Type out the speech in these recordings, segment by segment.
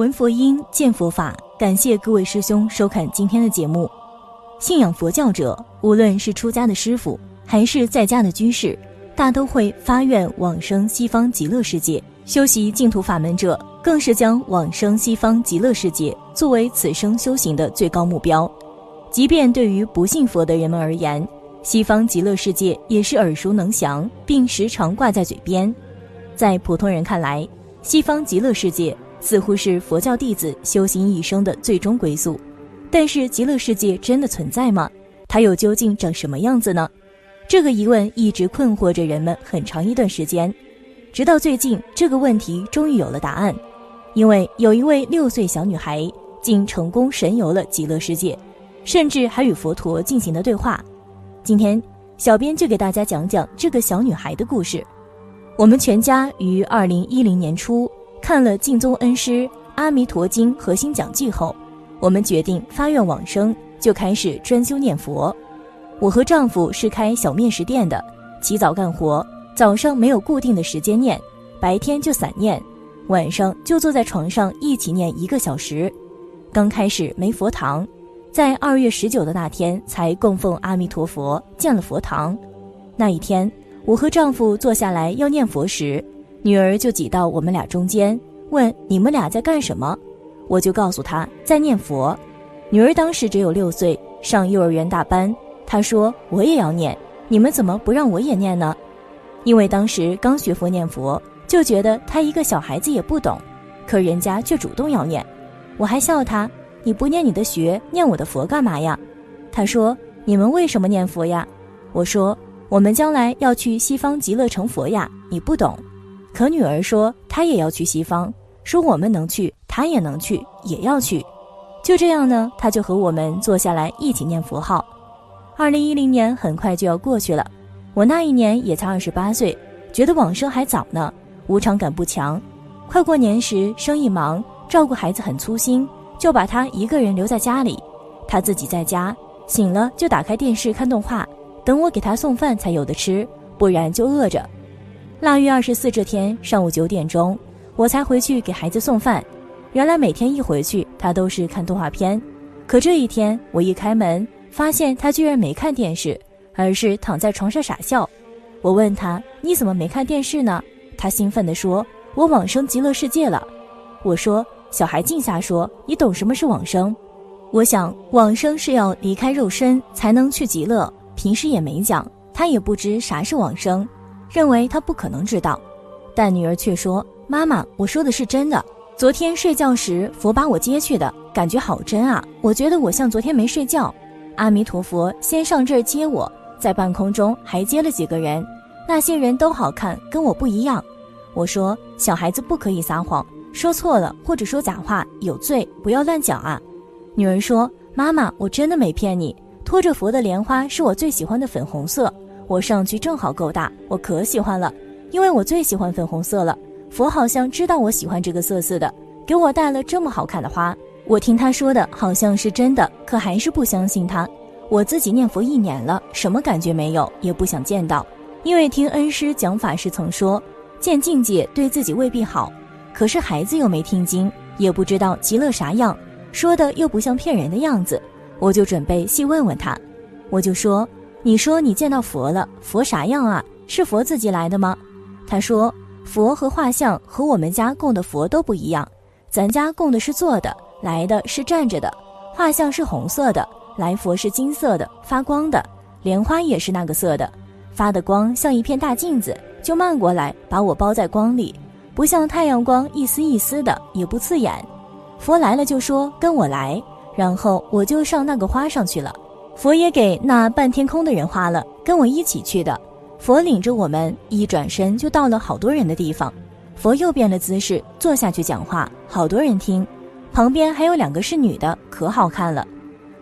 闻佛音，见佛法。感谢各位师兄收看今天的节目。信仰佛教者，无论是出家的师傅，还是在家的居士，大都会发愿往生西方极乐世界。修习净土法门者，更是将往生西方极乐世界作为此生修行的最高目标。即便对于不信佛的人们而言，西方极乐世界也是耳熟能详，并时常挂在嘴边。在普通人看来，西方极乐世界似乎是佛教弟子修行一生的最终归宿。但是，极乐世界真的存在吗？它又究竟长什么样子呢？这个疑问一直困惑着人们很长一段时间。直到最近，这个问题终于有了答案。因为有一位六岁小女孩竟成功神游了极乐世界，甚至还与佛陀进行了对话。今天，小编就给大家讲讲这个小女孩的故事。我们全家于二零一零年初看了净宗恩师《阿弥陀经》核心讲记后，我们决定发愿往生，就开始专修念佛。我和丈夫是开小面食店的，起早干活，早上没有固定的时间念，白天就散念，晚上就坐在床上一起念一个小时。刚开始没佛堂。在二月十九的那天，才供奉阿弥陀佛，建了佛堂。那一天，我和丈夫坐下来要念佛时，女儿就挤到我们俩中间，问：“你们俩在干什么？”我就告诉她在念佛。女儿当时只有六岁，上幼儿园大班。她说：“我也要念，你们怎么不让我也念呢？”因为当时刚学佛念佛，就觉得她一个小孩子也不懂，可人家却主动要念，我还笑她。你不念你的学，念我的佛干嘛呀？她说：“你们为什么念佛呀？”我说：“我们将来要去西方极乐成佛呀。”你不懂。可女儿说她也要去西方，说我们能去，她也能去，也要去。就这样呢，她就和我们坐下来一起念佛号。二零一零年很快就要过去了，我那一年也才二十八岁，觉得往生还早呢，无常感不强。快过年时，生意忙，照顾孩子很粗心。就把他一个人留在家里，他自己在家醒了就打开电视看动画，等我给他送饭才有的吃，不然就饿着。腊月二十四这天上午九点钟，我才回去给孩子送饭。原来每天一回去他都是看动画片，可这一天我一开门发现他居然没看电视，而是躺在床上傻笑。我问他你怎么没看电视呢？他兴奋地说：“我往生极乐世界了。”我说。小孩静下说：“你懂什么是往生？我想往生是要离开肉身才能去极乐。平时也没讲，他也不知啥是往生，认为他不可能知道。但女儿却说：妈妈，我说的是真的。昨天睡觉时，佛把我接去的感觉好真啊！我觉得我像昨天没睡觉。阿弥陀佛先上这儿接我，在半空中还接了几个人，那些人都好看，跟我不一样。我说小孩子不可以撒谎。”说错了或者说假话有罪，不要乱讲啊！女儿说：“妈妈，我真的没骗你。托着佛的莲花是我最喜欢的粉红色，我上去正好够大，我可喜欢了，因为我最喜欢粉红色了。佛好像知道我喜欢这个色似的，给我带了这么好看的花。我听他说的好像是真的，可还是不相信他。我自己念佛一年了，什么感觉没有，也不想见到，因为听恩师讲法时曾说，见境界对自己未必好。”可是孩子又没听经，也不知道极乐啥样，说的又不像骗人的样子，我就准备细问问他。我就说：“你说你见到佛了，佛啥样啊？是佛自己来的吗？”他说：“佛和画像和我们家供的佛都不一样，咱家供的是坐的，来的是站着的，画像是红色的，来佛是金色的，发光的，莲花也是那个色的，发的光像一片大镜子，就漫过来把我包在光里。”不像太阳光一丝一丝的，也不刺眼。佛来了就说跟我来，然后我就上那个花上去了。佛也给那半天空的人花了，跟我一起去的。佛领着我们一转身就到了好多人的地方。佛又变了姿势坐下去讲话，好多人听。旁边还有两个是女的，可好看了。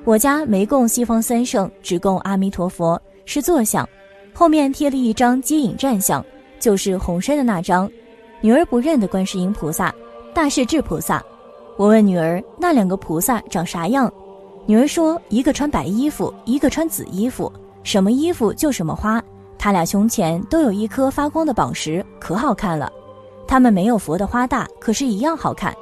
我家没供西方三圣，只供阿弥陀佛，是坐像。后面贴了一张接引站像，就是红山的那张。女儿不认得观世音菩萨、大势至菩萨。我问女儿那两个菩萨长啥样，女儿说一个穿白衣服，一个穿紫衣服，什么衣服就什么花。他俩胸前都有一颗发光的宝石，可好看了。他们没有佛的花大，可是一样好看。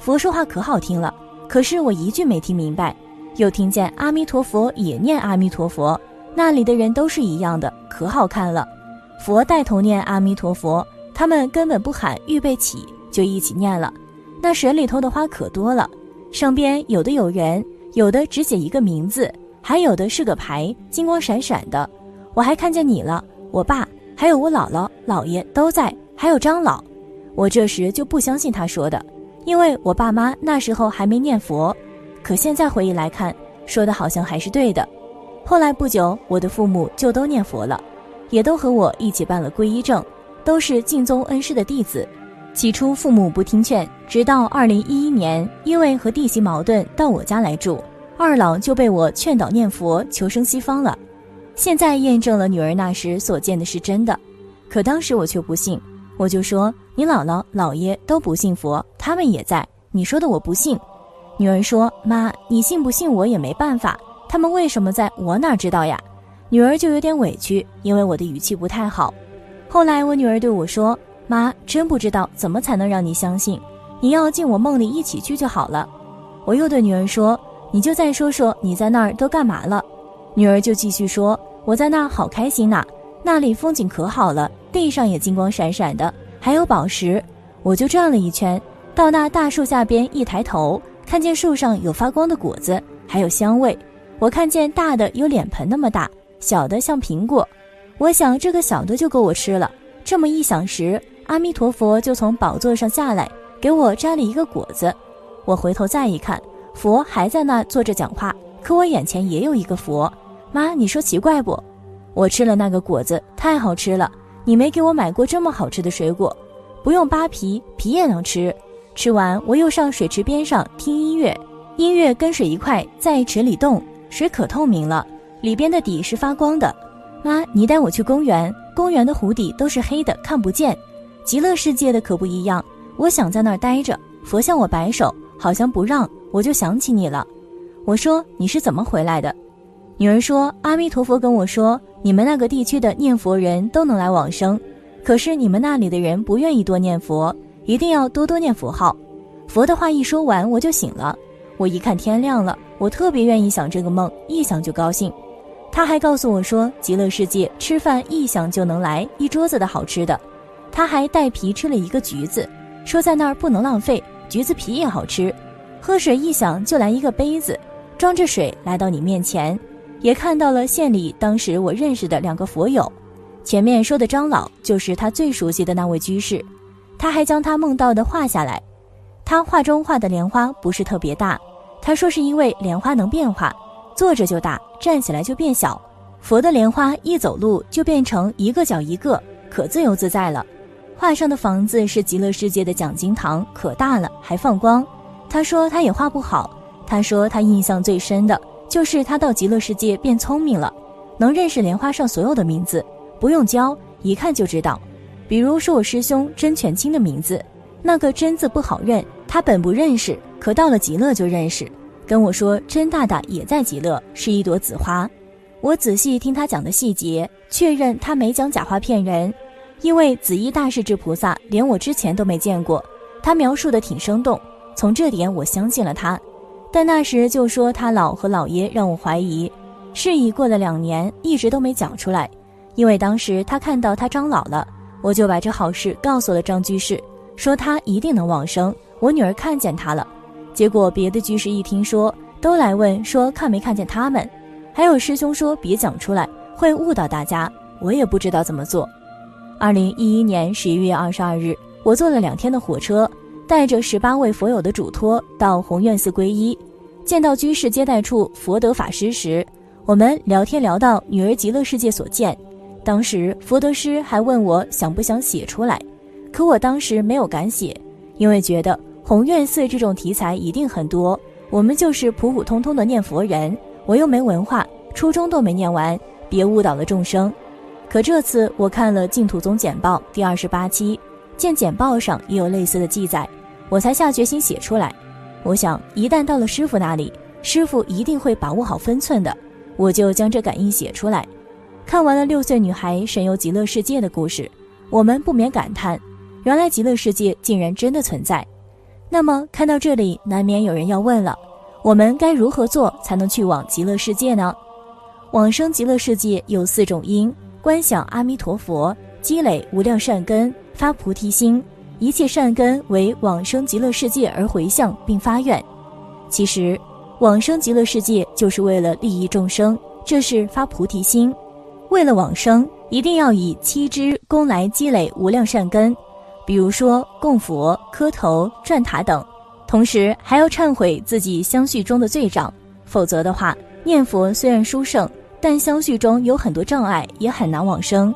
佛说话可好听了，可是我一句没听明白。又听见阿弥陀佛也念阿弥陀佛，那里的人都是一样的，可好看了。佛带头念阿弥陀佛，他们根本不喊预备起，就一起念了。那水里头的花可多了，上边有的有人，有的只写一个名字，还有的是个牌，金光闪闪的。我还看见你了，我爸还有我姥姥、姥爷都在，还有张老。我这时就不相信他说的，因为我爸妈那时候还没念佛。可现在回忆来看，说的好像还是对的。后来不久，我的父母就都念佛了，也都和我一起办了皈依证，都是净宗恩师的弟子。起初父母不听劝，直到二零一一年，因为和弟媳矛盾到我家来住，二老就被我劝导念佛求生西方了。现在验证了女儿那时所见的是真的，可当时我却不信，我就说你姥姥姥爷都不信佛，他们也在，你说的我不信。女儿说：“妈，你信不信我也没办法。他们为什么在我哪知道呀？”女儿就有点委屈，因为我的语气不太好。后来我女儿对我说：“妈，真不知道怎么才能让你相信。你要进我梦里一起去就好了。”我又对女儿说：“你就再说说你在那儿都干嘛了。”女儿就继续说：“我在那儿好开心呐，那里风景可好了，地上也金光闪闪的，还有宝石。”我就转了一圈，到那大树下边一抬头。看见树上有发光的果子，还有香味。我看见大的有脸盆那么大，小的像苹果。我想这个小的就够我吃了。这么一想时，阿弥陀佛就从宝座上下来，给我摘了一个果子。我回头再一看，佛还在那坐着讲话，可我眼前也有一个佛。妈，你说奇怪不？我吃了那个果子，太好吃了。你没给我买过这么好吃的水果，不用扒皮，皮也能吃。吃完，我又上水池边上听音乐，音乐跟水一块在池里动，水可透明了，里边的底是发光的。妈，你带我去公园，公园的湖底都是黑的，看不见。极乐世界的可不一样，我想在那儿待着。佛向我摆手，好像不让，我就想起你了。我说你是怎么回来的？女儿说阿弥陀佛跟我说，你们那个地区的念佛人都能来往生，可是你们那里的人不愿意多念佛。一定要多多念佛号，佛的话一说完我就醒了。我一看天亮了，我特别愿意想这个梦，一想就高兴。他还告诉我说，极乐世界吃饭一想就能来一桌子的好吃的。他还带皮吃了一个橘子，说在那儿不能浪费，橘子皮也好吃。喝水一想就来一个杯子，装着水来到你面前，也看到了县里当时我认识的两个佛友。前面说的张老就是他最熟悉的那位居士。他还将他梦到的画下来，他画中画的莲花不是特别大，他说是因为莲花能变化，坐着就大，站起来就变小。佛的莲花一走路就变成一个脚一个，可自由自在了。画上的房子是极乐世界的讲经堂，可大了，还放光。他说他也画不好，他说他印象最深的就是他到极乐世界变聪明了，能认识莲花上所有的名字，不用教，一看就知道。比如说我师兄真全清的名字，那个真字不好认，他本不认识，可到了极乐就认识，跟我说真大大也在极乐，是一朵紫花。我仔细听他讲的细节，确认他没讲假话骗人，因为紫衣大势至菩萨连我之前都没见过，他描述的挺生动，从这点我相信了他。但那时就说他老和姥爷让我怀疑，事已过了两年，一直都没讲出来，因为当时他看到他张老了。我就把这好事告诉了张居士，说他一定能往生。我女儿看见他了，结果别的居士一听说，都来问说看没看见他们。还有师兄说别讲出来，会误导大家。我也不知道怎么做。二零一一年十一月二十二日，我坐了两天的火车，带着十八位佛友的嘱托到宏愿寺皈依。见到居士接待处佛德法师时，我们聊天聊到女儿极乐世界所见。当时佛德师还问我想不想写出来，可我当时没有敢写，因为觉得宏愿寺这种题材一定很多，我们就是普普通通的念佛人，我又没文化，初中都没念完，别误导了众生。可这次我看了净土宗简报第二十八期，见简报上也有类似的记载，我才下决心写出来。我想一旦到了师傅那里，师傅一定会把握好分寸的，我就将这感应写出来。看完了六岁女孩神游极乐世界的故事，我们不免感叹：原来极乐世界竟然真的存在。那么看到这里，难免有人要问了：我们该如何做才能去往极乐世界呢？往生极乐世界有四种因：观想阿弥陀佛，积累无量善根，发菩提心。一切善根为往生极乐世界而回向并发愿。其实，往生极乐世界就是为了利益众生，这是发菩提心。为了往生，一定要以七支功来积累无量善根。比如说供佛、磕头、转塔等，同时还要忏悔自己相续中的罪障，否则的话，念佛虽然殊胜，但相续中有很多障碍，也很难往生。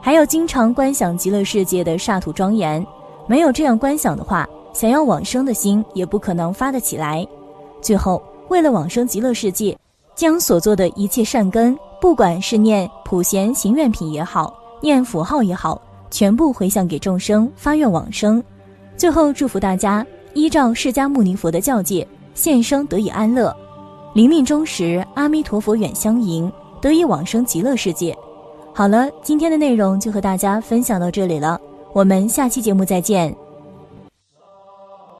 还要经常观想极乐世界的刹土庄严，没有这样观想的话，想要往生的心也不可能发得起来。最后，为了往生极乐世界，将所做的一切善根，不管是念普贤行愿品也好，念佛号也好。全部回向给众生，发愿往生。最后祝福大家依照释迦牟尼佛的教诫，现生得以安乐，临命终时阿弥陀佛远相迎，得以往生极乐世界。好了，今天的内容就和大家分享到这里了，我们下期节目再见。